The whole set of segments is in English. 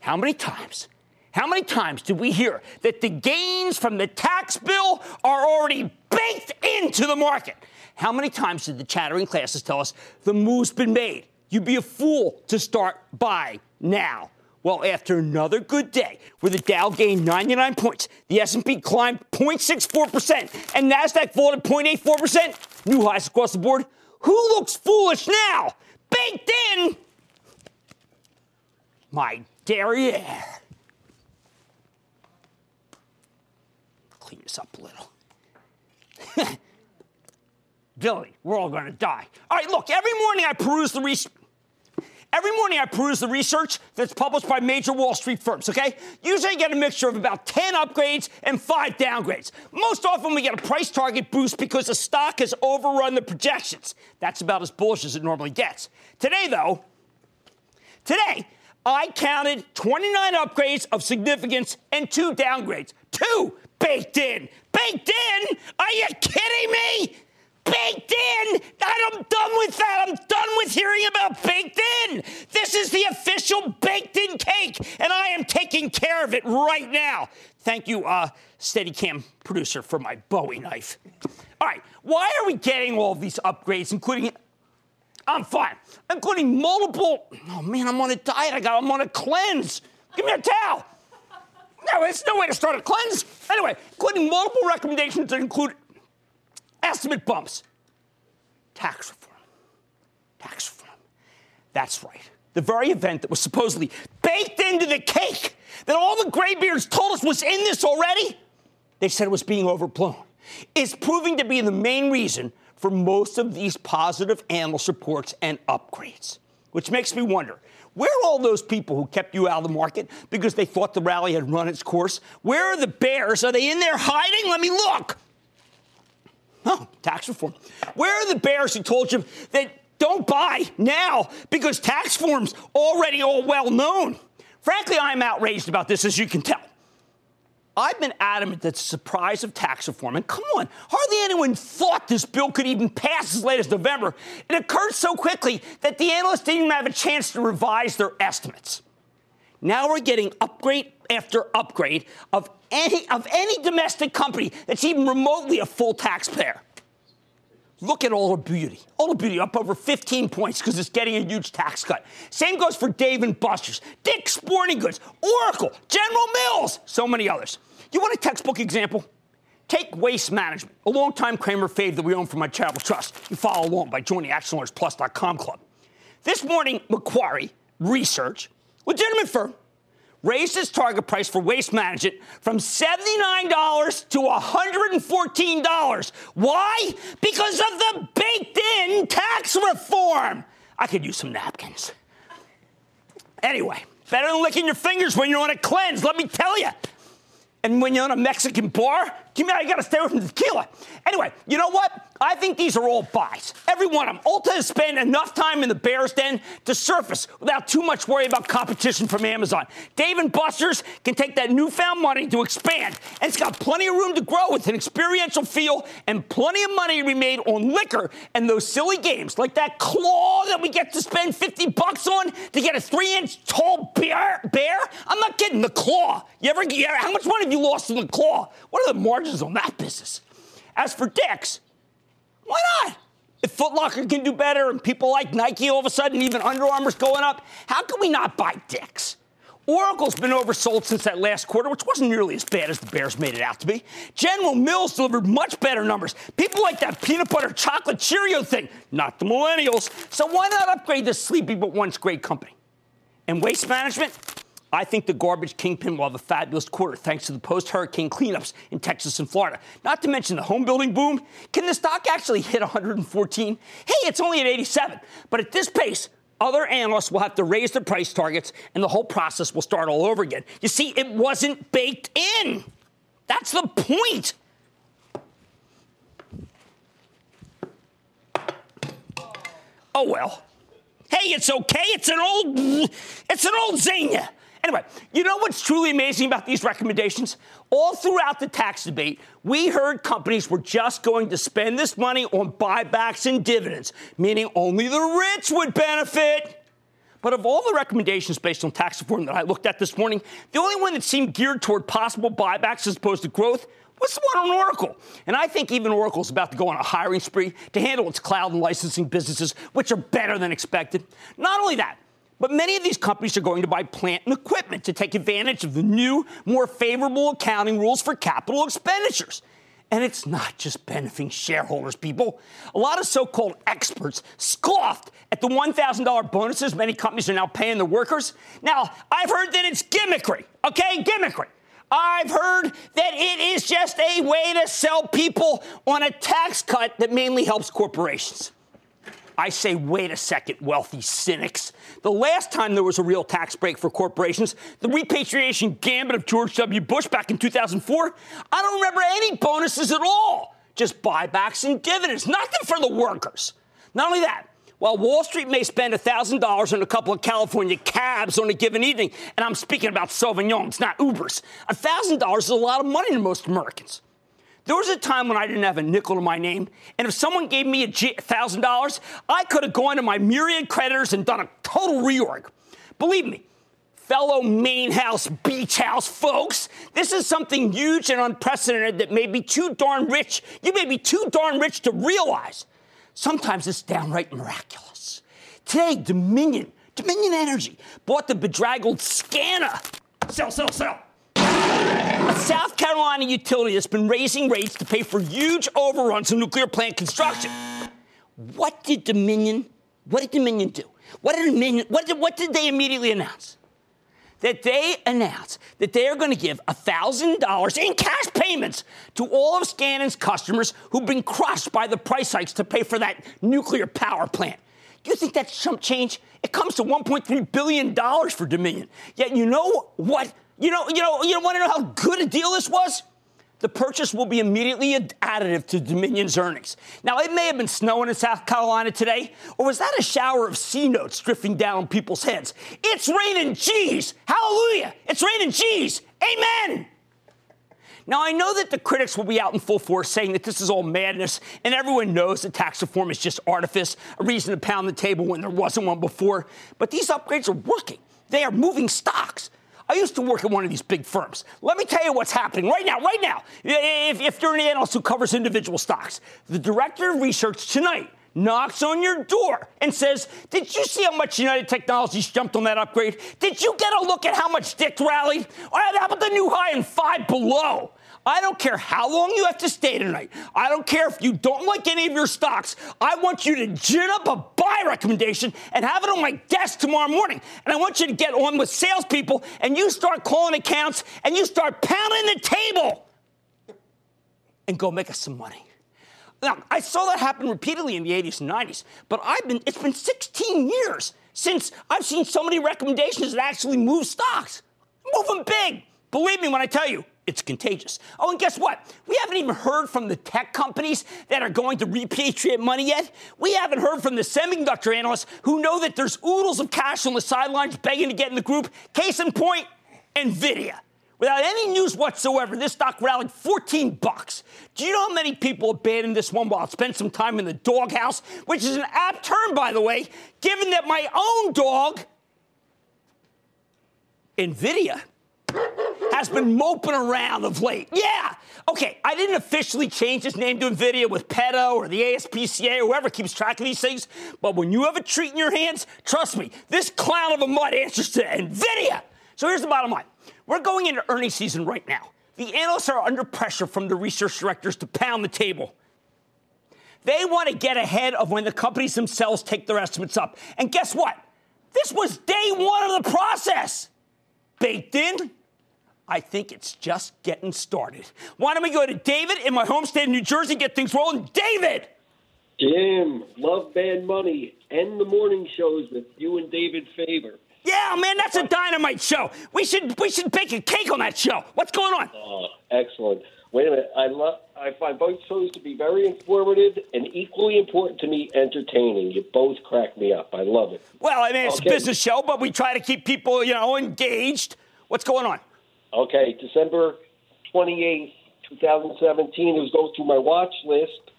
How many times? How many times do we hear that the gains from the tax bill are already baked into the market? How many times did the chattering classes tell us the move's been made? You'd be a fool to start by now. Well, after another good day where the Dow gained 99 points, the S&P climbed 0.64%, and Nasdaq vaulted 0.84%, new highs across the board. Who looks foolish now? Baked in. My derriere. Clean this up a little. Billy, we're all going to die. All right, look, every morning I peruse the research. Every morning I peruse the research that's published by major Wall Street firms, okay? Usually I get a mixture of about 10 upgrades and 5 downgrades. Most often we get a price target boost because the stock has overrun the projections. That's about as bullish as it normally gets. Today, though, today, I counted 29 upgrades of significance and 2 downgrades. 2 baked in. Baked in? Are you kidding me? baked in. I'm done with that. I'm done with hearing about baked in. This is the official baked in cake, and I am taking care of it right now. Thank you, uh, Steadicam producer, for my Bowie knife. All right, why are we getting all these upgrades, including? I'm fine, including multiple. Oh man, I'm on a diet. I got. I'm on a cleanse. Give me a towel. No, there's no way to start a cleanse. Anyway, including multiple recommendations that include estimate bumps. Tax reform. Tax reform. That's right. The very event that was supposedly baked into the cake that all the graybeards told us was in this already, they said it was being overblown, is proving to be the main reason for most of these positive analyst reports and upgrades. Which makes me wonder where are all those people who kept you out of the market because they thought the rally had run its course? Where are the bears? Are they in there hiding? Let me look. Oh, tax reform. Where are the bears who told you that don't buy now because tax reform's already all well known? Frankly, I'm outraged about this, as you can tell. I've been adamant that the surprise of tax reform, and come on, hardly anyone thought this bill could even pass as late as November. It occurred so quickly that the analysts didn't even have a chance to revise their estimates. Now we're getting upgrade after upgrade of any, of any domestic company that's even remotely a full taxpayer. Look at Ulta Beauty. All the beauty up over 15 points because it's getting a huge tax cut. Same goes for Dave and Buster's, Dick's Sporting Goods, Oracle, General Mills, so many others. You want a textbook example? Take Waste Management, a longtime Cramer fave that we own for my charitable trust. You follow along by joining ActionAlertsPlus.com club. This morning, Macquarie Research, legitimate firm, raised its target price for waste management from $79 to $114. Why? Because of the baked in tax reform. I could use some napkins. Anyway, better than licking your fingers when you're on a cleanse, let me tell you. And when you're on a Mexican bar, you mean I gotta stay away from tequila. Anyway, you know what? I think these are all buys. Every one of them. Ulta has spent enough time in the Bears den to surface without too much worry about competition from Amazon. Dave and Buster's can take that newfound money to expand, and it's got plenty of room to grow with an experiential feel and plenty of money to be made on liquor and those silly games like that claw that we get to spend 50 bucks on to get a three inch tall bear. bear? I'm not kidding. The claw. You ever, you ever, how much money have you lost in the claw? What are the margins on that business? As for Dick's, why not? If Foot Locker can do better and people like Nike all of a sudden, even Under Armour's going up, how can we not buy Dick's? Oracle's been oversold since that last quarter, which wasn't nearly as bad as the Bears made it out to be. General Mills delivered much better numbers. People like that peanut butter chocolate Cheerio thing, not the millennials. So why not upgrade this sleepy but once great company? And waste management? I think the garbage kingpin will have a fabulous quarter thanks to the post hurricane cleanups in Texas and Florida. Not to mention the home building boom. Can the stock actually hit 114? Hey, it's only at 87. But at this pace, other analysts will have to raise their price targets and the whole process will start all over again. You see, it wasn't baked in. That's the point. Oh well. Hey, it's okay. It's an old it's an old Zegna. Anyway, you know what's truly amazing about these recommendations? All throughout the tax debate, we heard companies were just going to spend this money on buybacks and dividends, meaning only the rich would benefit. But of all the recommendations based on tax reform that I looked at this morning, the only one that seemed geared toward possible buybacks as opposed to growth was the one on Oracle. And I think even Oracle is about to go on a hiring spree to handle its cloud and licensing businesses, which are better than expected. Not only that, but many of these companies are going to buy plant and equipment to take advantage of the new, more favorable accounting rules for capital expenditures. And it's not just benefiting shareholders, people. A lot of so called experts scoffed at the $1,000 bonuses many companies are now paying their workers. Now, I've heard that it's gimmickry, okay? Gimmickry. I've heard that it is just a way to sell people on a tax cut that mainly helps corporations. I say, wait a second, wealthy cynics. The last time there was a real tax break for corporations, the repatriation gambit of George W. Bush back in 2004, I don't remember any bonuses at all. Just buybacks and dividends, nothing for the workers. Not only that, while Wall Street may spend $1,000 on a couple of California cabs on a given evening, and I'm speaking about Sauvignons, not Ubers, $1,000 is a lot of money to most Americans. There was a time when I didn't have a nickel to my name, and if someone gave me a $1,000, I could have gone to my myriad creditors and done a total reorg. Believe me, fellow main house, beach house folks, this is something huge and unprecedented that may be too darn rich. You may be too darn rich to realize. Sometimes it's downright miraculous. Today, Dominion, Dominion Energy, bought the bedraggled Scana. Sell, sell, sell a South Carolina utility that's been raising rates to pay for huge overruns in nuclear plant construction. What did Dominion, what did Dominion do? What did Dominion, what did, what did they immediately announce? That they announced that they are going to give $1,000 in cash payments to all of Scana's customers who've been crushed by the price hikes to pay for that nuclear power plant. Do you think that's some change? It comes to $1.3 billion for Dominion. Yet you know what you know, you know, you want to know how good a deal this was? The purchase will be immediately additive to Dominion's earnings. Now, it may have been snowing in South Carolina today, or was that a shower of C notes drifting down people's heads? It's raining cheese! Hallelujah! It's raining cheese! Amen! Now, I know that the critics will be out in full force saying that this is all madness, and everyone knows that tax reform is just artifice, a reason to pound the table when there wasn't one before. But these upgrades are working, they are moving stocks. I used to work at one of these big firms. Let me tell you what's happening right now, right now. If, if you're an analyst who covers individual stocks, the director of research tonight knocks on your door and says, Did you see how much United Technologies jumped on that upgrade? Did you get a look at how much Dick rallied? Or how about the new high in Five Below? I don't care how long you have to stay tonight. I don't care if you don't like any of your stocks. I want you to gin up a buy recommendation and have it on my desk tomorrow morning. And I want you to get on with salespeople and you start calling accounts and you start pounding the table and go make us some money. Now, I saw that happen repeatedly in the 80s and 90s, but I've been, it's been 16 years since I've seen so many recommendations that actually move stocks. Move them big. Believe me when I tell you, it's contagious. Oh, and guess what? We haven't even heard from the tech companies that are going to repatriate money yet. We haven't heard from the semiconductor analysts who know that there's oodles of cash on the sidelines begging to get in the group. Case in point, Nvidia. Without any news whatsoever, this stock rallied 14 bucks. Do you know how many people abandoned this one while I spent some time in the doghouse? Which is an apt term, by the way, given that my own dog, NVIDIA, has been moping around of late. Yeah. Okay, I didn't officially change his name to NVIDIA with PETA or the ASPCA or whoever keeps track of these things, but when you have a treat in your hands, trust me, this clown of a mutt answers to NVIDIA. So here's the bottom line. We're going into earnings season right now. The analysts are under pressure from the research directors to pound the table. They want to get ahead of when the companies themselves take their estimates up. And guess what? This was day one of the process. Baked in, I think it's just getting started. Why don't we go to David in my home state of New Jersey, get things rolling? David! Jim, love Mad Money. End the morning shows with you and David Faber. Yeah, man, that's a dynamite show. We should we should bake a cake on that show. What's going on? Oh, excellent. Wait a minute. I love. I find both shows to be very informative and equally important to me, entertaining. You both crack me up. I love it. Well, I mean, it's okay. a business show, but we try to keep people, you know, engaged. What's going on? Okay, December 28th, 2017. It was going through my watch list.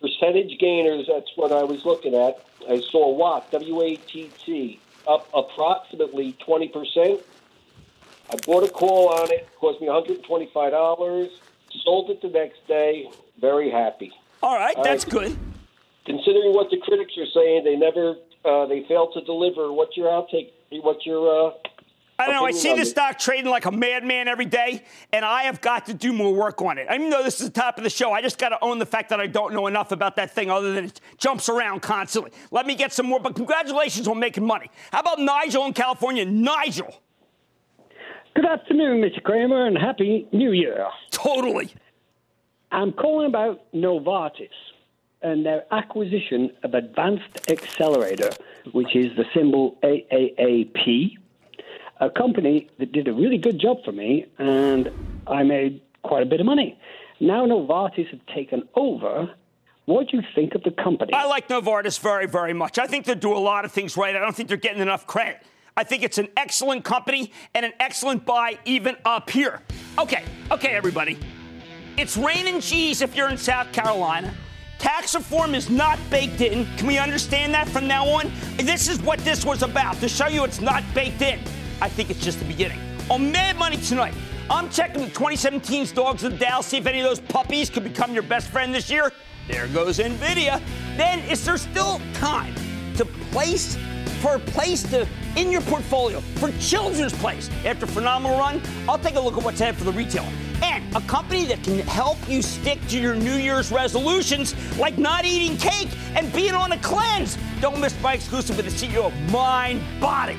Percentage gainers, that's what I was looking at. I saw WATT, W A T T, up approximately 20%. I bought a call on it, cost me $125. Sold it the next day. Very happy. All right, All that's right. good. Considering what the critics are saying, they never, uh, they failed to deliver. What's your outtake? What's your uh, I know. I see the stock trading like a madman every day, and I have got to do more work on it. I even though this is the top of the show, I just got to own the fact that I don't know enough about that thing other than it jumps around constantly. Let me get some more, but congratulations on making money. How about Nigel in California? Nigel. Good afternoon, Mr. Cramer, and Happy New Year. Totally. I'm calling about Novartis and their acquisition of Advanced Accelerator, which is the symbol AAAP a company that did a really good job for me, and I made quite a bit of money. Now Novartis have taken over. What do you think of the company? I like Novartis very, very much. I think they do a lot of things right. I don't think they're getting enough credit. I think it's an excellent company and an excellent buy even up here. Okay, okay, everybody. It's raining cheese if you're in South Carolina. Tax reform is not baked in. Can we understand that from now on? This is what this was about to show you it's not baked in. I think it's just the beginning. On Mad Money tonight, I'm checking the 2017's Dogs of the Dow, see if any of those puppies could become your best friend this year. There goes NVIDIA. Then, is there still time to place for a place to in your portfolio for Children's Place? After a phenomenal run, I'll take a look at what's ahead for the retailer. And a company that can help you stick to your New Year's resolutions, like not eating cake and being on a cleanse. Don't miss my exclusive with the CEO of Mind Body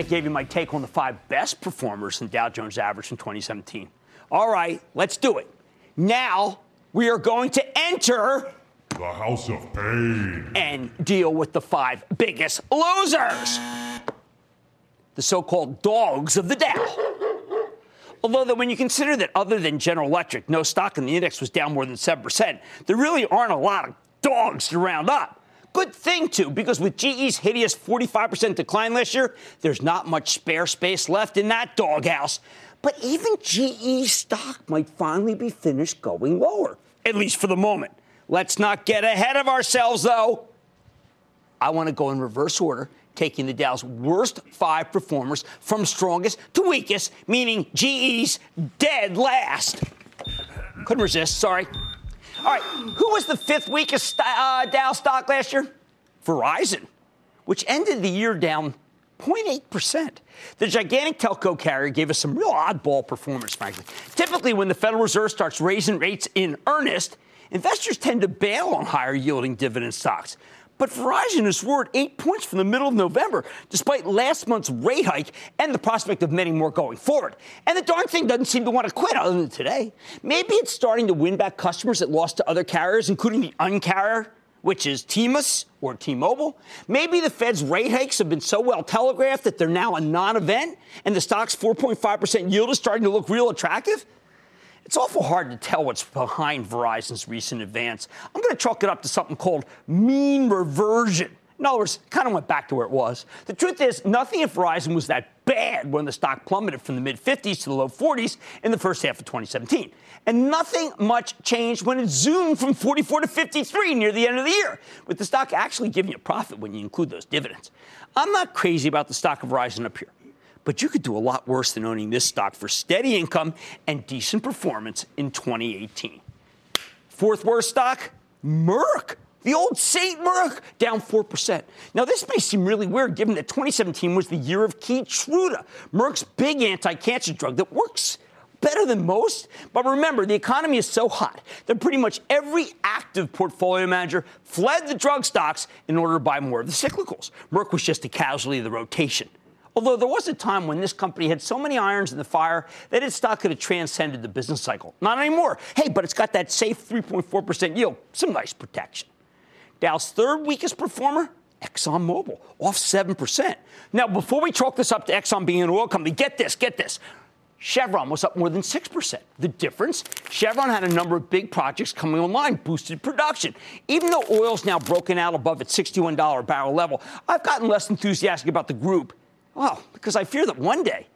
I gave you my take on the five best performers in Dow Jones average in 2017. All right, let's do it. Now we are going to enter the House of Pain and deal with the five biggest losers. The so called dogs of the Dow. Although, that when you consider that other than General Electric, no stock in the index was down more than 7%, there really aren't a lot of dogs to round up. Good thing, too, because with GE's hideous 45% decline last year, there's not much spare space left in that doghouse. But even GE stock might finally be finished going lower, at least for the moment. Let's not get ahead of ourselves, though. I want to go in reverse order, taking the Dow's worst five performers from strongest to weakest, meaning GE's dead last. Couldn't resist, sorry. All right, who was the fifth weakest uh, Dow stock last year? Verizon, which ended the year down 0.8%. The gigantic telco carrier gave us some real oddball performance, frankly. Typically, when the Federal Reserve starts raising rates in earnest, investors tend to bail on higher yielding dividend stocks. But Verizon has soared eight points from the middle of November, despite last month's rate hike and the prospect of many more going forward. And the darn thing doesn't seem to want to quit other than today. Maybe it's starting to win back customers it lost to other carriers, including the uncarrier which is or T-Mobile. Maybe the Fed's rate hikes have been so well telegraphed that they're now a non-event, and the stock's 4.5% yield is starting to look real attractive. It's awful hard to tell what's behind Verizon's recent advance. I'm going to chalk it up to something called mean reversion. In other words, kind of went back to where it was. The truth is, nothing at Verizon was that bad when the stock plummeted from the mid 50s to the low 40s in the first half of 2017. And nothing much changed when it zoomed from 44 to 53 near the end of the year, with the stock actually giving you a profit when you include those dividends. I'm not crazy about the stock of Verizon up here, but you could do a lot worse than owning this stock for steady income and decent performance in 2018. Fourth worst stock, Merck. The old St. Merck down 4%. Now, this may seem really weird given that 2017 was the year of Keytruda, Merck's big anti cancer drug that works better than most. But remember, the economy is so hot that pretty much every active portfolio manager fled the drug stocks in order to buy more of the cyclicals. Merck was just a casualty of the rotation. Although there was a time when this company had so many irons in the fire that its stock could have transcended the business cycle. Not anymore. Hey, but it's got that safe 3.4% yield. Some nice protection. Dow's third weakest performer, ExxonMobil, off 7%. Now, before we chalk this up to Exxon being an oil company, get this, get this. Chevron was up more than 6%. The difference? Chevron had a number of big projects coming online, boosted production. Even though oil's now broken out above its $61 barrel level, I've gotten less enthusiastic about the group. Well, because I fear that one day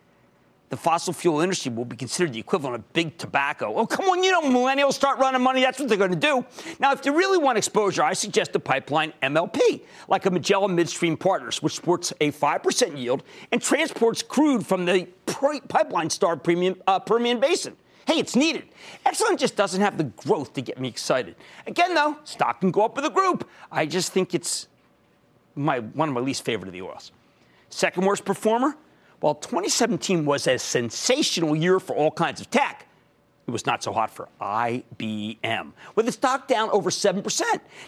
the fossil fuel industry will be considered the equivalent of big tobacco. Oh, come on, you know, millennials start running money. That's what they're going to do. Now, if you really want exposure, I suggest a pipeline MLP, like a Magellan Midstream Partners, which sports a 5% yield and transports crude from the pipeline star premium, uh, Permian Basin. Hey, it's needed. Exxon just doesn't have the growth to get me excited. Again, though, stock can go up with a group. I just think it's my, one of my least favorite of the oils. Second worst performer, while 2017 was a sensational year for all kinds of tech, it was not so hot for IBM, with the stock down over 7%.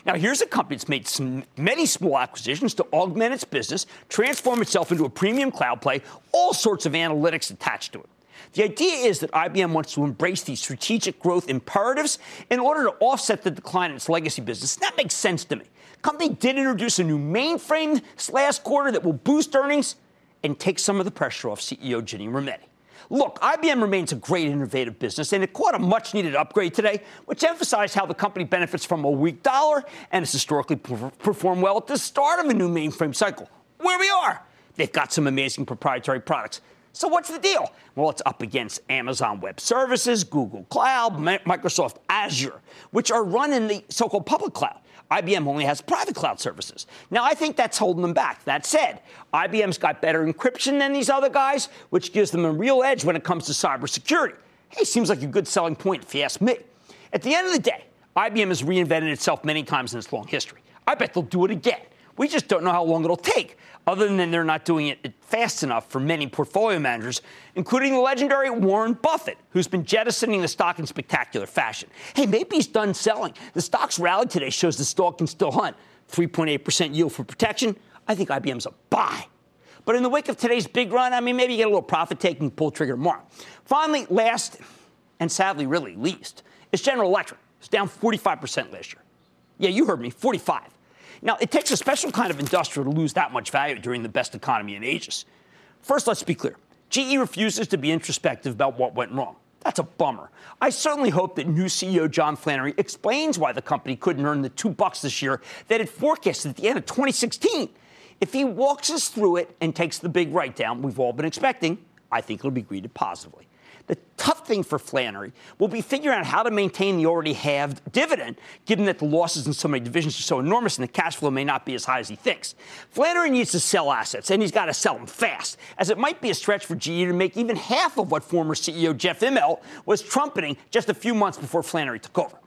Now, here's a company that's made some, many small acquisitions to augment its business, transform itself into a premium cloud play, all sorts of analytics attached to it. The idea is that IBM wants to embrace these strategic growth imperatives in order to offset the decline in its legacy business. That makes sense to me. Company did introduce a new mainframe this last quarter that will boost earnings and take some of the pressure off CEO Ginny Rometty. Look, IBM remains a great innovative business, and it caught a much needed upgrade today, which emphasized how the company benefits from a weak dollar and has historically performed well at the start of a new mainframe cycle. Where we are, they've got some amazing proprietary products. So, what's the deal? Well, it's up against Amazon Web Services, Google Cloud, Microsoft Azure, which are run in the so called public cloud. IBM only has private cloud services. Now, I think that's holding them back. That said, IBM's got better encryption than these other guys, which gives them a real edge when it comes to cybersecurity. Hey, seems like a good selling point if you ask me. At the end of the day, IBM has reinvented itself many times in its long history. I bet they'll do it again. We just don't know how long it'll take, other than they're not doing it fast enough for many portfolio managers, including the legendary Warren Buffett, who's been jettisoning the stock in spectacular fashion. Hey, maybe he's done selling. The stock's rally today shows the stock can still hunt. 3.8% yield for protection. I think IBM's a buy. But in the wake of today's big run, I mean, maybe you get a little profit taking, pull trigger tomorrow. Finally, last and sadly, really least, is General Electric. It's down 45% last year. Yeah, you heard me, 45. Now, it takes a special kind of industrial to lose that much value during the best economy in ages. First, let's be clear GE refuses to be introspective about what went wrong. That's a bummer. I certainly hope that new CEO John Flannery explains why the company couldn't earn the two bucks this year that it forecasted at the end of 2016. If he walks us through it and takes the big write down we've all been expecting, I think it'll be greeted positively. The tough thing for Flannery will be figuring out how to maintain the already halved dividend, given that the losses in so many divisions are so enormous and the cash flow may not be as high as he thinks. Flannery needs to sell assets, and he's got to sell them fast, as it might be a stretch for GE to make even half of what former CEO Jeff Immelt was trumpeting just a few months before Flannery took over.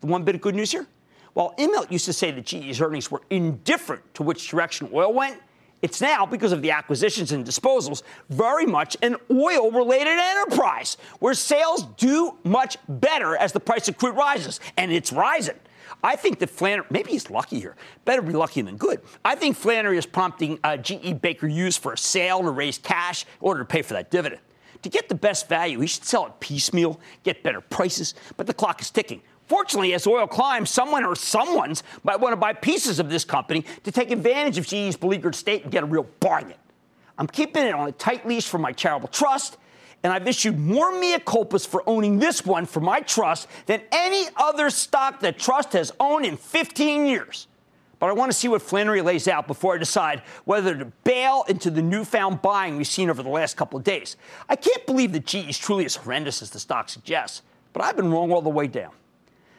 The one bit of good news here? While Immelt used to say that GE's earnings were indifferent to which direction oil went, it's now, because of the acquisitions and disposals, very much an oil related enterprise where sales do much better as the price of crude rises, and it's rising. I think that Flannery, maybe he's lucky here. Better be lucky than good. I think Flannery is prompting uh, GE Baker Hughes for a sale to raise cash in order to pay for that dividend. To get the best value, he should sell it piecemeal, get better prices, but the clock is ticking. Fortunately, as oil climbs, someone or someone's might want to buy pieces of this company to take advantage of GE's beleaguered state and get a real bargain. I'm keeping it on a tight leash for my charitable trust, and I've issued more mea culpas for owning this one for my trust than any other stock that trust has owned in 15 years. But I want to see what Flannery lays out before I decide whether to bail into the newfound buying we've seen over the last couple of days. I can't believe that GE is truly as horrendous as the stock suggests, but I've been wrong all the way down.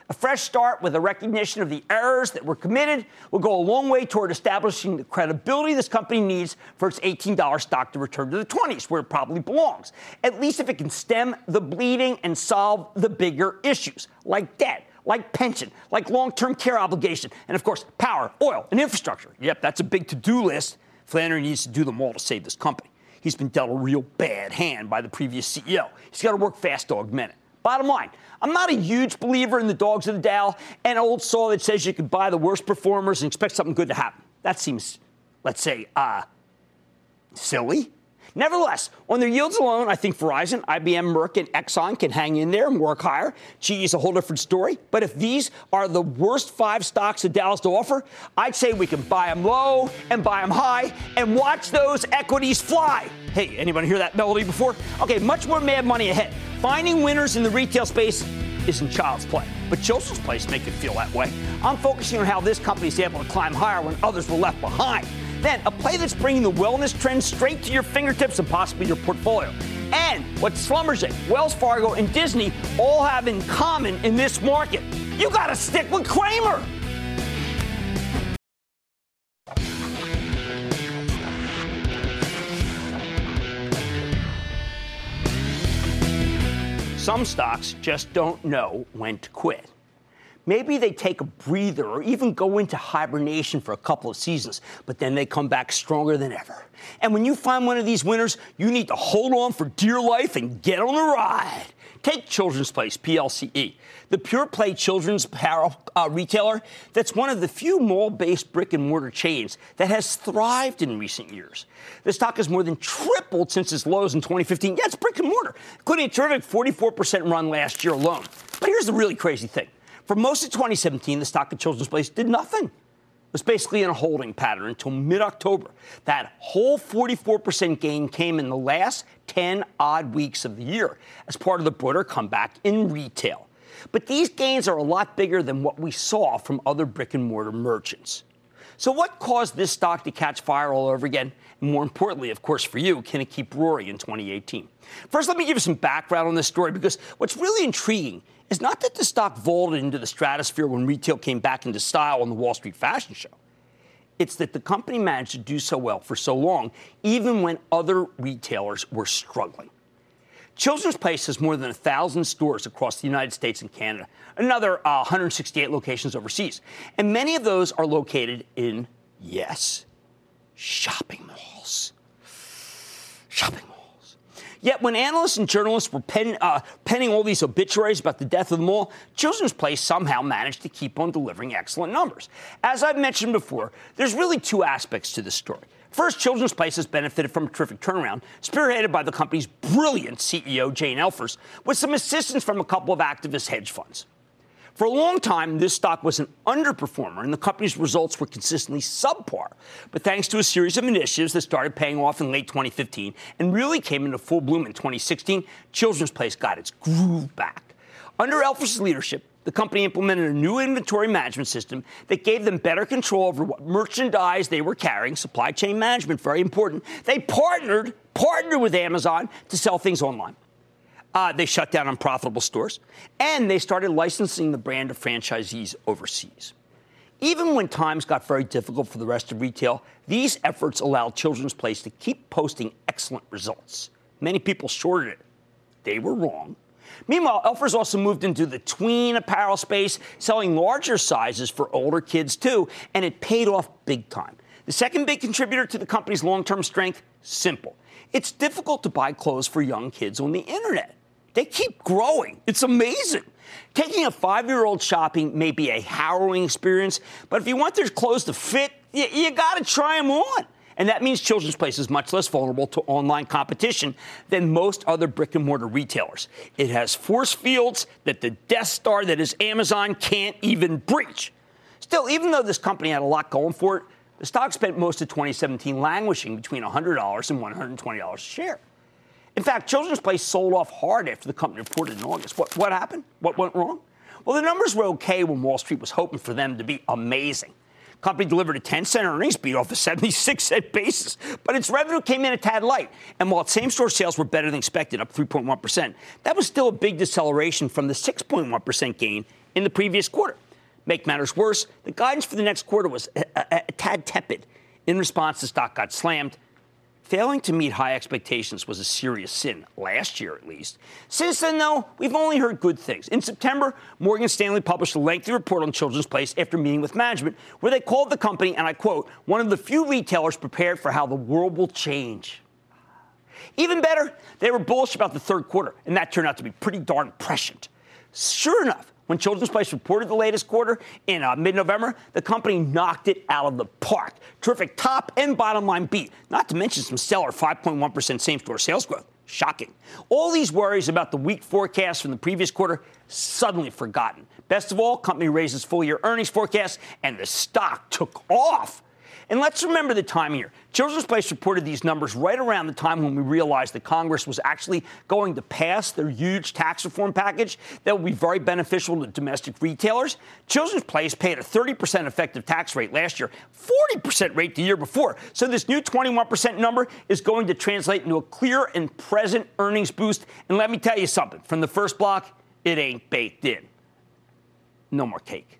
A fresh start with a recognition of the errors that were committed will go a long way toward establishing the credibility this company needs for its $18 stock to return to the 20s, where it probably belongs. At least if it can stem the bleeding and solve the bigger issues, like debt, like pension, like long term care obligation, and of course, power, oil, and infrastructure. Yep, that's a big to do list. Flannery needs to do them all to save this company. He's been dealt a real bad hand by the previous CEO. He's got to work fast to augment it. Bottom line, I'm not a huge believer in the dogs of the Dow and old saw that says you can buy the worst performers and expect something good to happen. That seems, let's say, uh, silly. Nevertheless, on their yields alone, I think Verizon, IBM, Merck, and Exxon can hang in there and work higher. GE is a whole different story. But if these are the worst five stocks that Dow's to offer, I'd say we can buy them low and buy them high and watch those equities fly. Hey, anybody hear that melody before? Okay, much more mad money ahead. Finding winners in the retail space isn't child's play, but Children's Place make it feel that way. I'm focusing on how this company is able to climb higher when others were left behind. Then a play that's bringing the wellness trend straight to your fingertips and possibly your portfolio. And what Schlumberger, Wells Fargo, and Disney all have in common in this market. You got to stick with Cramer. Some stocks just don't know when to quit. Maybe they take a breather or even go into hibernation for a couple of seasons, but then they come back stronger than ever. And when you find one of these winners, you need to hold on for dear life and get on the ride. Take Children's Place, PLCE, the pure play children's apparel uh, retailer that's one of the few mall based brick and mortar chains that has thrived in recent years. The stock has more than tripled since its lows in 2015. Yeah, it's brick and mortar, including a terrific 44% run last year alone. But here's the really crazy thing. For most of 2017, the stock of Children's Place did nothing. It was basically in a holding pattern until mid October. That whole 44% gain came in the last 10 odd weeks of the year as part of the broader comeback in retail. But these gains are a lot bigger than what we saw from other brick and mortar merchants. So, what caused this stock to catch fire all over again? And more importantly, of course, for you, can it keep roaring in 2018? First, let me give you some background on this story because what's really intriguing is not that the stock vaulted into the stratosphere when retail came back into style on the Wall Street fashion show. It's that the company managed to do so well for so long, even when other retailers were struggling. Children's Place has more than 1,000 stores across the United States and Canada, another uh, 168 locations overseas. And many of those are located in, yes, shopping malls. Shopping malls. Yet when analysts and journalists were pen, uh, penning all these obituaries about the death of the mall, Children's Place somehow managed to keep on delivering excellent numbers. As I've mentioned before, there's really two aspects to this story. First, Children's Place has benefited from a terrific turnaround, spearheaded by the company's brilliant CEO, Jane Elfers, with some assistance from a couple of activist hedge funds. For a long time, this stock was an underperformer, and the company's results were consistently subpar. But thanks to a series of initiatives that started paying off in late 2015 and really came into full bloom in 2016, Children's Place got its groove back. Under Elfers' leadership, the company implemented a new inventory management system that gave them better control over what merchandise they were carrying, supply chain management, very important. They partnered, partnered with Amazon to sell things online. Uh, they shut down unprofitable stores, and they started licensing the brand to franchisees overseas. Even when times got very difficult for the rest of retail, these efforts allowed Children's Place to keep posting excellent results. Many people shorted it. They were wrong. Meanwhile, Elfer's also moved into the tween apparel space, selling larger sizes for older kids too, and it paid off big time. The second big contributor to the company's long term strength simple. It's difficult to buy clothes for young kids on the internet. They keep growing. It's amazing. Taking a five year old shopping may be a harrowing experience, but if you want their clothes to fit, you, you got to try them on. And that means Children's Place is much less vulnerable to online competition than most other brick and mortar retailers. It has force fields that the Death Star that is Amazon can't even breach. Still, even though this company had a lot going for it, the stock spent most of 2017 languishing between $100 and $120 a share. In fact, Children's Place sold off hard after the company reported in August. What, what happened? What went wrong? Well, the numbers were okay when Wall Street was hoping for them to be amazing. Company delivered a 10 cent earnings beat off a 76 cent basis, but its revenue came in a tad light. And while its same store sales were better than expected, up 3.1%, that was still a big deceleration from the 6.1% gain in the previous quarter. Make matters worse, the guidance for the next quarter was a, a, a tad tepid. In response, the stock got slammed Failing to meet high expectations was a serious sin, last year at least. Since then, though, we've only heard good things. In September, Morgan Stanley published a lengthy report on Children's Place after meeting with management, where they called the company, and I quote, one of the few retailers prepared for how the world will change. Even better, they were bullish about the third quarter, and that turned out to be pretty darn prescient. Sure enough, when Children's Place reported the latest quarter in uh, mid November, the company knocked it out of the park. Terrific top and bottom line beat, not to mention some stellar 5.1% same store sales growth. Shocking. All these worries about the weak forecast from the previous quarter suddenly forgotten. Best of all, company raises full year earnings forecast and the stock took off. And let's remember the time here. Children's Place reported these numbers right around the time when we realized that Congress was actually going to pass their huge tax reform package that would be very beneficial to domestic retailers. Children's Place paid a 30% effective tax rate last year, 40% rate the year before. So this new 21% number is going to translate into a clear and present earnings boost. And let me tell you something from the first block, it ain't baked in. No more cake.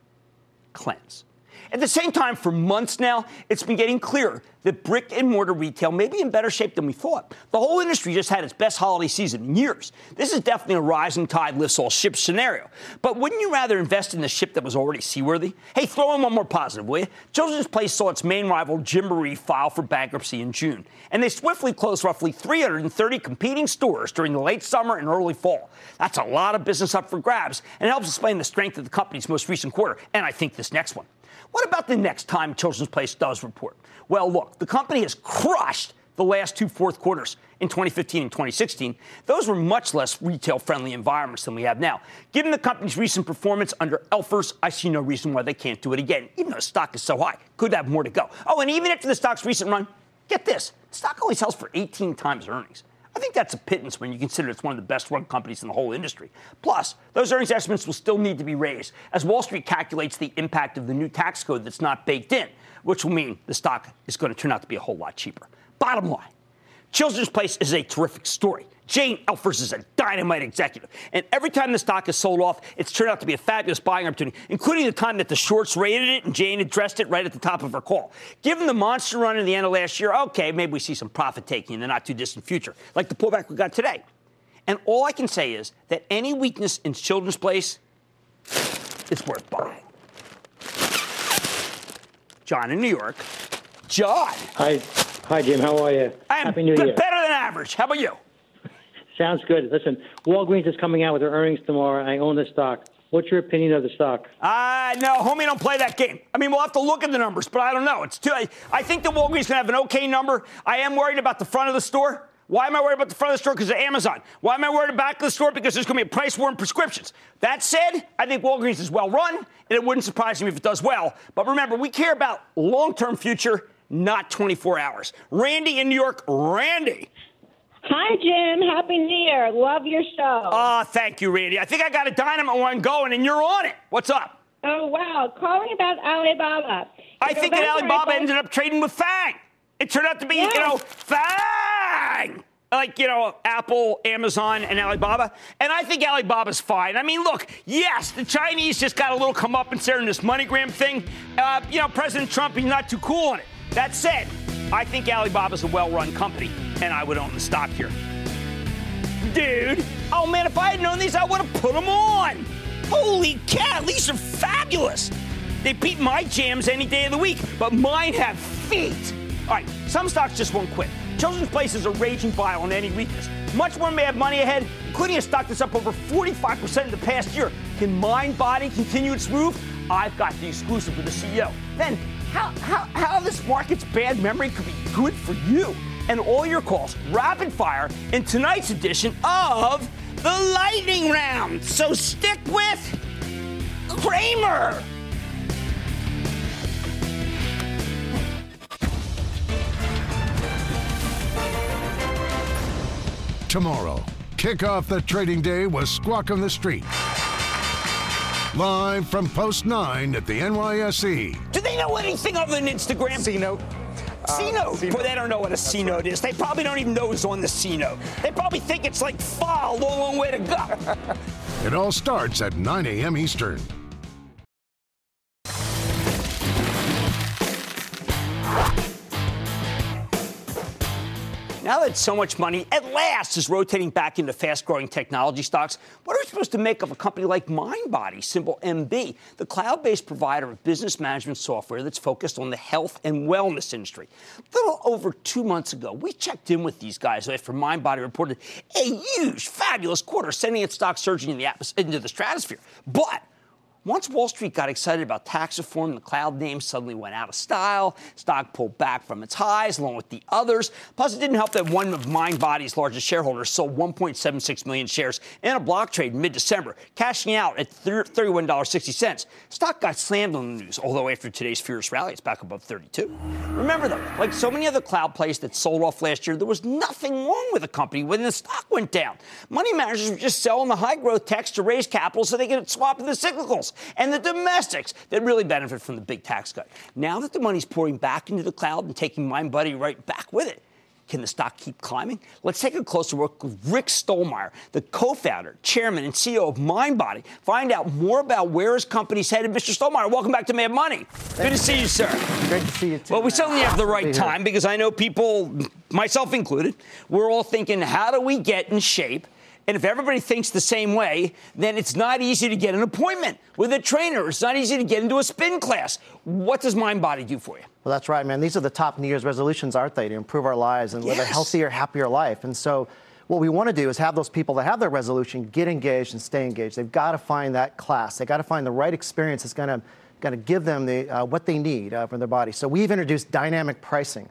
Cleanse. At the same time, for months now, it's been getting clearer that brick and mortar retail may be in better shape than we thought. The whole industry just had its best holiday season in years. This is definitely a rising tide lifts all ships scenario. But wouldn't you rather invest in the ship that was already seaworthy? Hey, throw in one more positive, will you? Children's Place saw its main rival, Gymboree, file for bankruptcy in June. And they swiftly closed roughly 330 competing stores during the late summer and early fall. That's a lot of business up for grabs, and it helps explain the strength of the company's most recent quarter, and I think this next one. What about the next time Children's Place does report? Well, look, the company has crushed the last two fourth quarters in 2015 and 2016. Those were much less retail friendly environments than we have now. Given the company's recent performance under Elfers, I see no reason why they can't do it again, even though the stock is so high. Could have more to go. Oh, and even after the stock's recent run, get this the stock only sells for 18 times earnings. I think that's a pittance when you consider it's one of the best run companies in the whole industry. Plus, those earnings estimates will still need to be raised as Wall Street calculates the impact of the new tax code that's not baked in, which will mean the stock is going to turn out to be a whole lot cheaper. Bottom line Children's Place is a terrific story. Jane Elfers is a dynamite executive. And every time the stock is sold off, it's turned out to be a fabulous buying opportunity, including the time that the shorts rated it and Jane addressed it right at the top of her call. Given the monster run in the end of last year, okay, maybe we see some profit taking in the not too distant future, like the pullback we got today. And all I can say is that any weakness in Children's Place is worth buying. John in New York. John. Hi. Hi, Jim. How are you? I am Happy New Year. better than average. How about you? Sounds good. Listen, Walgreens is coming out with their earnings tomorrow. I own the stock. What's your opinion of the stock? Uh, no, homie, don't play that game. I mean, we'll have to look at the numbers, but I don't know. It's too. I, I think the Walgreens can have an okay number. I am worried about the front of the store. Why am I worried about the front of the store? Because of Amazon. Why am I worried about the back of the store? Because there's going to be a price war in prescriptions. That said, I think Walgreens is well run, and it wouldn't surprise me if it does well. But remember, we care about long-term future not 24 hours. Randy in New York. Randy. Hi, Jim. Happy New Year. Love your show. Oh, thank you, Randy. I think I got a dynamite one going, and you're on it. What's up? Oh, wow. Calling about Alibaba. I think that Alibaba ended up trading with Fang. It turned out to be, you know, Fang like you know Apple, Amazon, and Alibaba. And I think Alibaba's fine. I mean, look, yes, the Chinese just got a little come up and in this MoneyGram thing. Uh, you know, President Trump, he's not too cool on it. That said, I think Alibaba is a well run company, and I would own the stock here. Dude. Oh man, if I had known these, I would have put them on. Holy cow, these are fabulous. They beat my jams any day of the week, but mine have feet. All right, some stocks just won't quit. Children's Place is a raging buy on any weakness. Much more may have money ahead, including a stock that's up over 45% in the past year. Can Mindbody continue its move? I've got the exclusive with the CEO. Then, how, how, how this market's bad memory could be good for you. And all your calls, rapid fire, in tonight's edition of the Lightning Round. So stick with Cramer. Tomorrow, kick off the trading day with Squawk on the Street. Live from Post 9 at the NYSE. Do they know anything other than Instagram? C uh, note. C note. Boy, they don't know what a C note is. They probably don't even know who's on the C note. They probably think it's like far, a long, long way to go. It all starts at 9 a.m. Eastern. Now that so much money at last is rotating back into fast growing technology stocks, what are we supposed to make of a company like MindBody, symbol MB, the cloud based provider of business management software that's focused on the health and wellness industry? A little over two months ago, we checked in with these guys after MindBody reported a huge, fabulous quarter, sending its stock surging in the atmos- into the stratosphere. But once Wall Street got excited about tax reform, the cloud name suddenly went out of style. Stock pulled back from its highs, along with the others. Plus, it didn't help that one of MindBody's largest shareholders sold 1.76 million shares in a block trade in mid-December, cashing out at $31.60. Stock got slammed on the news, although after today's fierce rally, it's back above 32. Remember, though, like so many other cloud plays that sold off last year, there was nothing wrong with the company when the stock went down. Money managers were just selling the high-growth techs to raise capital so they could swap in the cyclicals and the domestics that really benefit from the big tax cut. Now that the money's pouring back into the cloud and taking MindBody right back with it, can the stock keep climbing? Let's take a closer look with Rick Stollmeyer, the co-founder, chairman, and CEO of MindBody. Find out more about where his company's headed. Mr. Stollmeyer, welcome back to Mad Money. Good to see you, sir. Great to see you too. Well, we certainly have the right to be here. time because I know people, myself included, we're all thinking, how do we get in shape? And if everybody thinks the same way, then it's not easy to get an appointment with a trainer. It's not easy to get into a spin class. What does MindBody do for you? Well, that's right, man. These are the top New Year's resolutions, aren't they, to improve our lives and live a healthier, happier life. And so, what we want to do is have those people that have their resolution get engaged and stay engaged. They've got to find that class. They've got to find the right experience that's going to going to give them the, uh, what they need uh, from their body. So we've introduced dynamic pricing.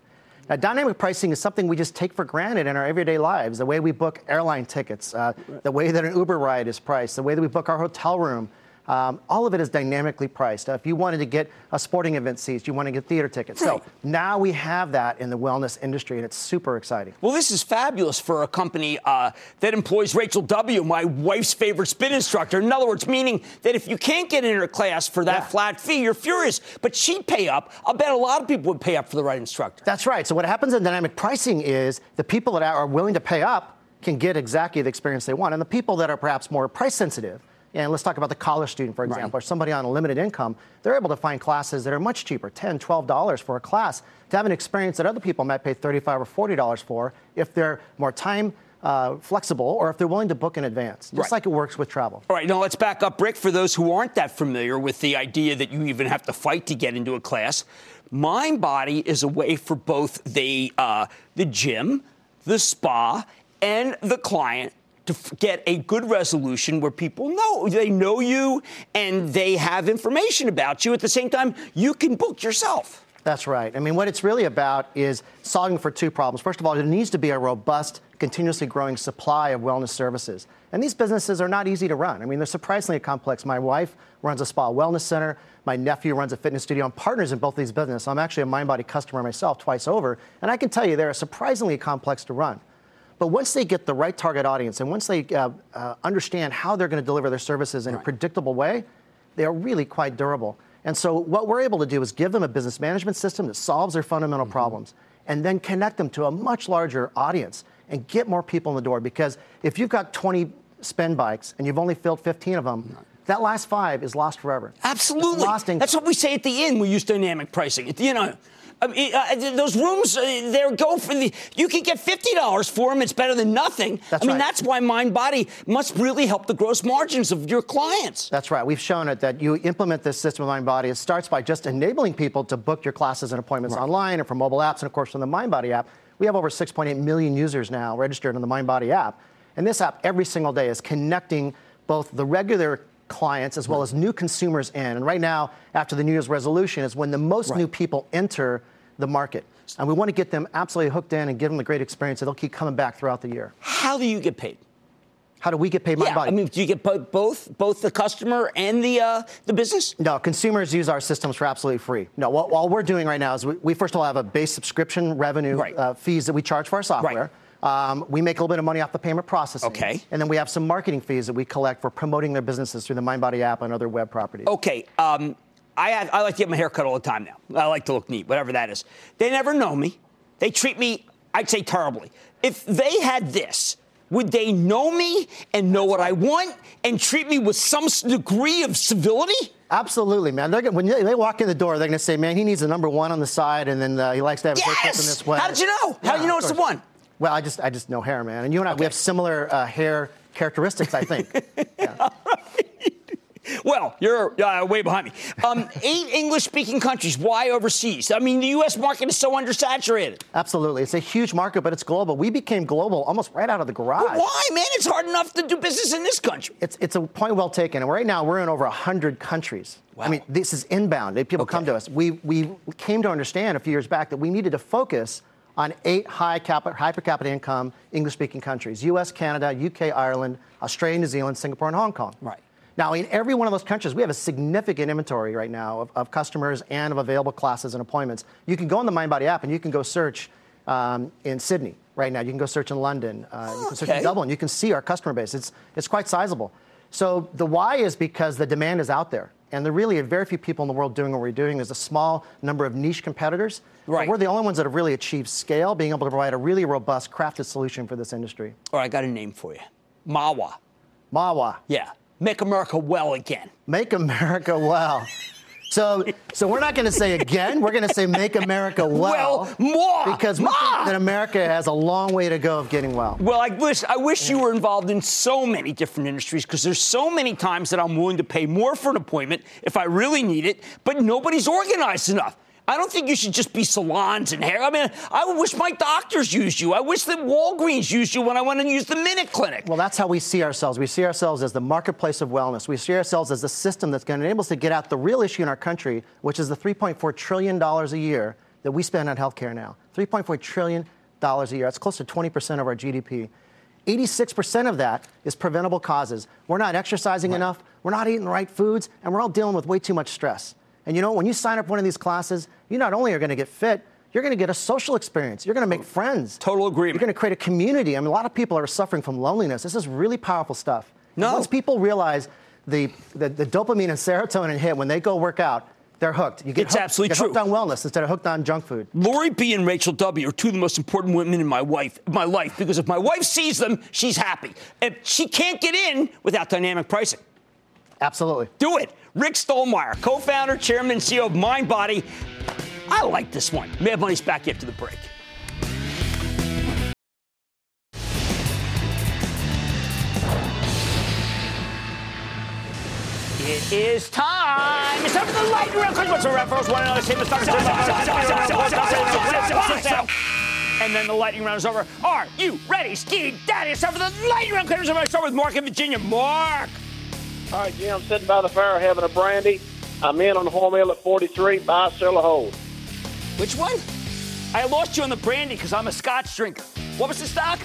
Now, dynamic pricing is something we just take for granted in our everyday lives. The way we book airline tickets, uh, the way that an Uber ride is priced, the way that we book our hotel room. Um, all of it is dynamically priced. Uh, if you wanted to get a sporting event seats, you want to get theater tickets. So now we have that in the wellness industry, and it's super exciting. Well, this is fabulous for a company uh, that employs Rachel W., my wife's favorite spin instructor. In other words, meaning that if you can't get in her class for that Yeah. flat fee, you're furious. But she'd pay up. I'll bet a lot of people would pay up for the right instructor. That's right. So what happens in dynamic pricing is the people that are willing to pay up can get exactly the experience they want, and the people that are perhaps more price sensitive. And let's talk about the college student, for example, or somebody on a limited income. They're able to find classes that are much cheaper, $10, $12 for a class, to have an experience that other people might pay 35 or $40 for if they're more time uh, flexible or if they're willing to book in advance, just Right. like it works with travel. All right, now let's back up, Rick, for those who aren't that familiar with the idea that you even have to fight to get into a class. MindBody is a way for both the, uh, the gym, the spa, and the client to get a good resolution where people know they know you and they have information about you. At the same time, you can book yourself. That's right. I mean, what it's really about is solving for two problems. First of all, there needs to be a robust, continuously growing supply of wellness services. And these businesses are not easy to run. I mean, they're surprisingly complex. My wife runs a spa wellness center. My nephew runs a fitness studio. I'm partners in both these businesses. I'm actually a MindBody customer myself twice over. And I can tell you they're surprisingly complex to run. But once they get the right target audience and once they uh, uh, understand how they're going to deliver their services in a predictable way, they are really quite durable. And so, what we're able to do is give them a business management system that solves their fundamental problems and then connect them to a much larger audience and get more people in the door. Because if you've got 20 spin bikes and you've only filled 15 of them, that last five is lost forever. Absolutely. Lost That's what we say at the end. We use dynamic pricing. At the end, I mean, uh, those rooms, uh, they go for the. You can get fifty dollars for them. It's better than nothing. That's I mean, right. that's why MindBody must really help the gross margins of your clients. That's right. We've shown it that you implement this system of MindBody. It starts by just enabling people to book your classes and appointments online and from mobile apps, and of course from the MindBody app. We have over 6.8 million users now registered on the MindBody app, and this app every single day is connecting both the regular clients as well as new consumers in. And right now, after the New Year's resolution, is when the most new people enter the market. And we want to get them absolutely hooked in and give them a great experience that they'll keep coming back throughout the year. How do you get paid? How do we get paid? Yeah, MindBody? I mean, do you get bo- both both the customer and the uh, the business? No, consumers use our systems for absolutely free. No, what, all we're doing right now is we, we first of all have a base subscription revenue Right. uh, fees that we charge for our software. Um, we make a little bit of money off the payment processing. Okay. And then we have some marketing fees that we collect for promoting their businesses through the MindBody app and other web properties. Okay. Um, I, have, I like to get my hair cut all the time now. I like to look neat, whatever that is. They never know me. They treat me, I'd say, terribly. If they had this, would they know me and know what I want and treat me with some degree of civility? Absolutely, man. They're gonna, when they walk in the door, they're going to say, "Man, he needs a number one on the side, and then uh, he likes to have his hair clipped in this way." How did you know? How do you know it's the one? Well, I just I just know hair, man. And you and I, we have similar uh, hair characteristics, I think. Well, you're uh, way behind me. Um, eight English speaking countries. Why overseas? I mean, the U.S. market is so undersaturated. Absolutely, it's a huge market, but it's global. We became global almost right out of the garage. But why, man? It's hard enough to do business in this country. It's, it's a point well taken. And right now, we're in over 100 countries. I mean, this is inbound. People come to us. We, we came to understand a few years back that we needed to focus on eight high, cap- high per capita income English speaking countries US, Canada, UK, Ireland, Australia, New Zealand, Singapore, and Hong Kong. Right. Now, in every one of those countries, we have a significant inventory right now of, of customers and of available classes and appointments. You can go on the MindBody app and you can go search um, in Sydney right now. You can go search in London. Uh, you can search in Dublin. You can see our customer base. It's, it's quite sizable. So the why is because the demand is out there. And there really are very few people in the world doing what we're doing. There's a small number of niche competitors. but Right. we're the only ones that have really achieved scale, being able to provide a really robust, crafted solution for this industry. All right, I got a name for you Mawa. Mawa. Yeah. Make America well again. Make America well. So, so we're not going to say again. We're going to say make America well. Well, more. Because we think that America has a long way to go of getting well. Well, I wish I wish you were involved in so many different industries because there's so many times that I'm willing to pay more for an appointment if I really need it, but nobody's organized enough. I don't think you should just be salons and hair. I mean, I wish my doctors used you. I wish that Walgreens used you when I went and used the Minute Clinic. Well, that's how we see ourselves. We see ourselves as the marketplace of wellness. We see ourselves as the system that's going to enable us to get at the real issue in our country, which is the $3.4 trillion a year that we spend on healthcare now. $3.4 trillion a year. That's close to 20% of our GDP. 86% of that is preventable causes. We're not exercising enough, we're not eating the right foods, and we're all dealing with way too much stress. And you know, when you sign up for one of these classes, you not only are going to get fit, you're going to get a social experience. You're going to make oh, friends. Total agreement. You're going to create a community. I mean, a lot of people are suffering from loneliness. This is really powerful stuff. And No. Once people realize the, the, the dopamine and serotonin hit when they go work out, they're hooked. You get It's hooked, absolutely you get hooked true. on wellness instead of hooked on junk food. Lori B and Rachel W are two of the most important women in my wife, my life because if my wife sees them, she's happy. If she can't get in without dynamic pricing. Absolutely. Do it. Rick Stollmeyer, co-founder, chairman, and CEO of MindBody. I like this one. Mad Money's back after the break. It is time. It's time for the lightning round. What's the reference? One another same start. And then the lightning round is over. Are you ready, Ski Daddy? It's time for the lightning round. Going to start with Mark in Virginia. Mark. All right, Jim, I'm sitting by the fire having a brandy. I'm in on the Hormel at 43. Buy, sell, or hold. Which one? I lost you on the brandy because I'm a scotch drinker. What was the stock?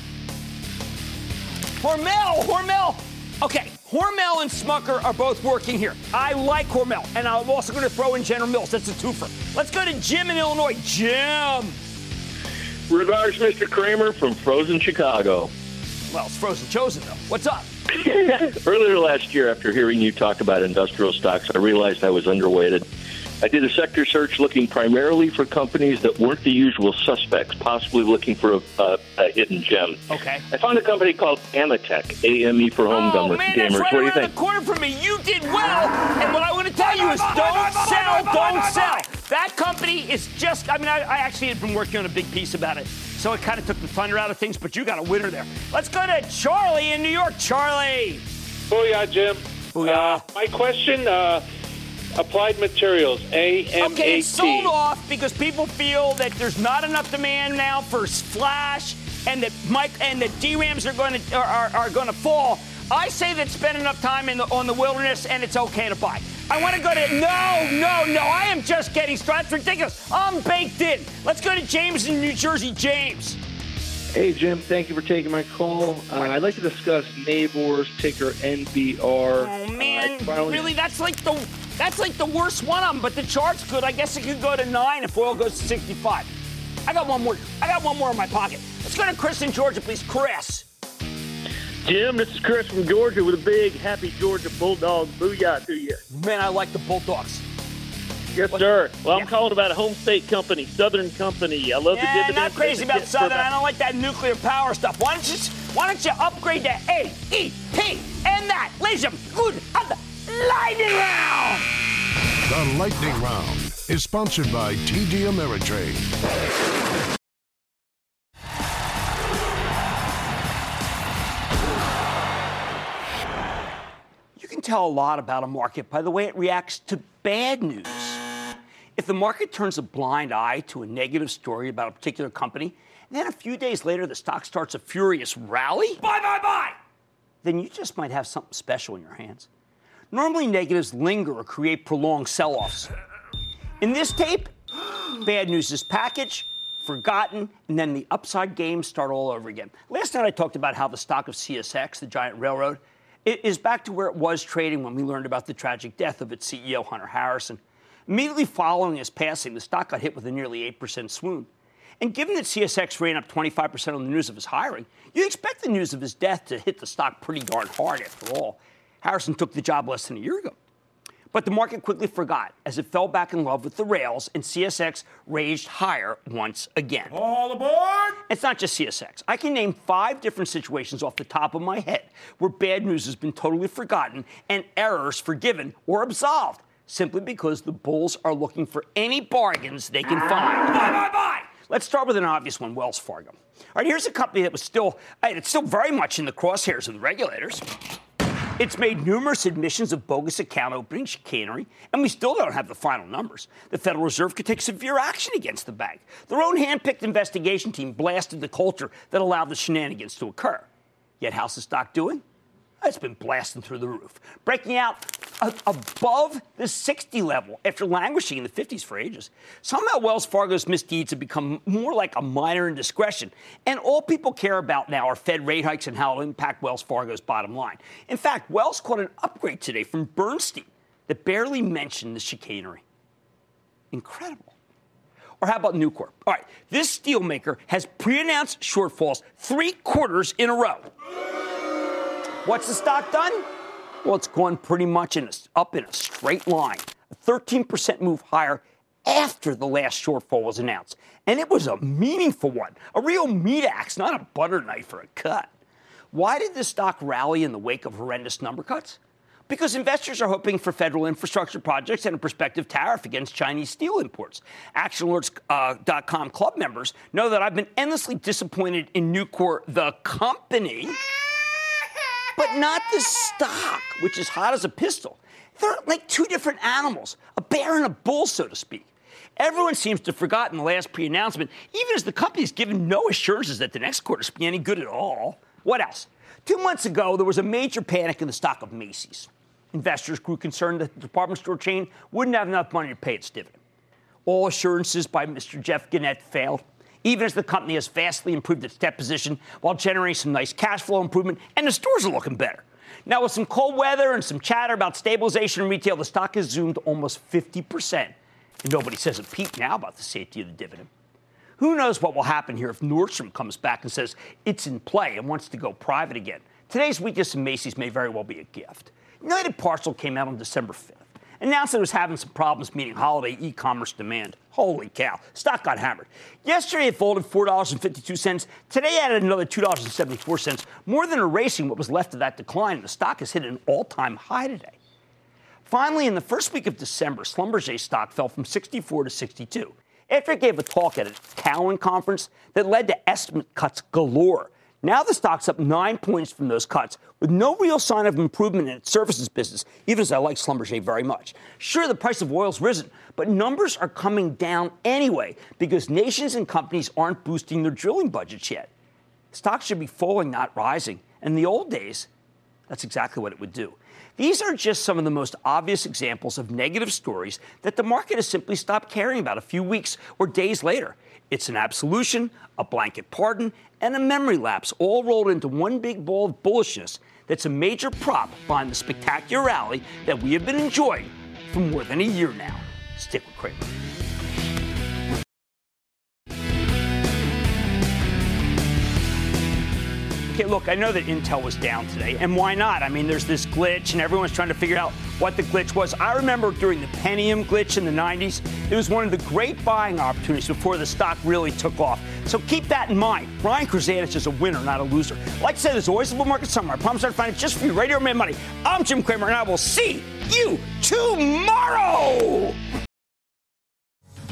Hormel, Hormel. Okay, Hormel and Smucker are both working here. I like Hormel, and I'm also going to throw in General Mills. That's a twofer. Let's go to Jim in Illinois. Jim. Regards, Mr. Cramer from Frozen Chicago. Well, it's frozen chosen though. What's up? Earlier last year, after hearing you talk about industrial stocks, I realized I was underweighted. I did a sector search looking primarily for companies that weren't the usual suspects, possibly looking for a, a, a hidden gem. Okay. I found a company called AMETEK, AME for home Oh man, gamers. that's right what do you around think? the corner from me. You did well, and what I want to tell you is don't sell, don't sell. That company is just, I mean, I, I actually had been working on a big piece about it. So it kind of took the thunder out of things, but you got a winner there. Let's go to Charlie in New York. Charlie. Booyah, Jim. Booyah. Uh, my question uh, Applied Materials, AMAT. Okay, it's sold off because people feel that there's not enough demand now for Flash and that Mike and the DRAMs are going to are, are, are going to fall. I say that spend enough time in the, on the wilderness and it's okay to buy. I want to go to no, no, no. I am just getting started. It's ridiculous. I'm baked in. Let's go to James in New Jersey. James. Hey Jim, thank you for taking my call. Uh, I'd like to discuss Nabors ticker NBR. Oh man, finally- really? That's like the that's like the worst one of them. But the chart's good. I guess it could go to nine if oil goes to 65. I got one more. I got one more in my pocket. Let's go to Chris in Georgia, please. Chris. Jim, this is Chris from Georgia with a big happy Georgia Bulldog booyah to you. Man, I like the Bulldogs. Yes, sir. Well, I'm calling about a home state company, Southern Company. I love the Yeah, dividends. not crazy about get for Southern. I don't like that nuclear power stuff. Why don't you why don't you upgrade to A E P and that? Ladies and good on the lightning round. The Lightning Round is sponsored by TD Ameritrade. Tell a lot about a market by the way it reacts to bad news. If the market turns a blind eye to a negative story about a particular company, and then a few days later the stock starts a furious rally, buy, buy, buy, then you just might have something special in your hands. Normally, negatives linger or create prolonged sell offs. In this tape, bad news is packaged, forgotten, and then the upside games start all over again. Last night I talked about how the stock of CSX, the giant railroad, i- is back to where it was trading when we learned about the tragic death of its CEO, Hunter Harrison. Immediately following his passing, the stock got hit with a nearly 8% swoon. And given that CSX ran up 25% on the news of his hiring, you'd expect the news of his death to hit the stock pretty darn hard after all. Harrison took the job less than a year ago. But the market quickly forgot as it fell back in love with the rails and CSX raged higher once again. All aboard! It's not just CSX. I can name five different situations off the top of my head where bad news has been totally forgotten and errors forgiven or absolved simply because the bulls are looking for any bargains they can find. Buy, buy, buy! Let's start with an obvious one, Wells Fargo. All right, here's a company that was still, uh, it's still very much in the crosshairs of the regulators. It's made numerous admissions of bogus account opening chicanery, and we still don't have the final numbers. The Federal Reserve could take severe action against the bank. Their own hand-picked investigation team blasted the culture that allowed the shenanigans to occur. Yet how's the stock doing? It's been blasting through the roof, breaking out a- above the 60 level after languishing in the 50s for ages. Somehow Wells Fargo's misdeeds have become more like a minor indiscretion, and all people care about now are Fed rate hikes and how it'll impact Wells Fargo's bottom line. In fact, Wells caught an upgrade today from Bernstein that barely mentioned the chicanery. Incredible. Or how about Nucor? All right, this steelmaker has pre-announced shortfalls three quarters in a row. What's the stock done? Well, it's gone pretty much in a, up in a straight line, a 13% move higher after the last shortfall was announced. And it was a meaningful one, a real meat axe, not a butter knife or a cut. Why did the stock rally in the wake of horrendous number cuts? Because investors are hoping for federal infrastructure projects and a prospective tariff against Chinese steel imports. ActionAlerts.com uh, club members know that I've been endlessly disappointed in Nucor, the company, but not the stock, which is hot as a pistol. They're like two different animals, a bear and a bull, so to speak. Everyone seems to have forgotten the last pre announcement, even as the company's given no assurances that the next quarter will be any good at all. What else? Two months ago, there was a major panic in the stock of Macy's. Investors grew concerned that the department store chain wouldn't have enough money to pay its dividend. All assurances by Mr. Jeff Gennette failed, even as the company has vastly improved its debt position while generating some nice cash flow improvement, and the stores are looking better. Now, with some cold weather and some chatter about stabilization in retail, the stock has zoomed almost 50%. And nobody says a peep now about the safety of the dividend. Who knows what will happen here if Nordstrom comes back and says it's in play and wants to go private again? Today's weakness in Macy's may very well be a gift. United Parcel came out on December 5th, announced it was having some problems meeting holiday e commerce demand. Holy cow, stock got hammered. Yesterday it folded $4.52. Today added another $2.74, more than erasing what was left of that decline, the stock has hit an all time high today. Finally, in the first week of December, Schlumberger stock fell from 64 to 62 after it gave a talk at a Cowen conference that led to estimate cuts galore. Now the stock's up nine points from those cuts, with no real sign of improvement in its services business, even as I like Schlumberger very much. Sure, the price of oil's risen, but numbers are coming down anyway because nations and companies aren't boosting their drilling budgets yet. Stocks should be falling, not rising. In the old days, that's exactly what it would do. These are just some of the most obvious examples of negative stories that the market has simply stopped caring about a few weeks or days later. It's an absolution, a blanket pardon, and a memory lapse all rolled into one big ball of bullishness that's a major prop behind the spectacular rally that we have been enjoying for more than a year now. Stick with Cramer. Okay, look, I know that Intel was down today, and why not? I mean, there's this glitch, and everyone's trying to figure out what the glitch was. I remember during the Pentium glitch in the 90s, it was one of the great buying opportunities before the stock really took off. So keep that in mind. Brian Krzanich is a winner, not a loser. Like I said, there's always a bull market somewhere. I promise I'll find it just for you. Radio Man Money. I'm Jim Cramer, and I will see you tomorrow.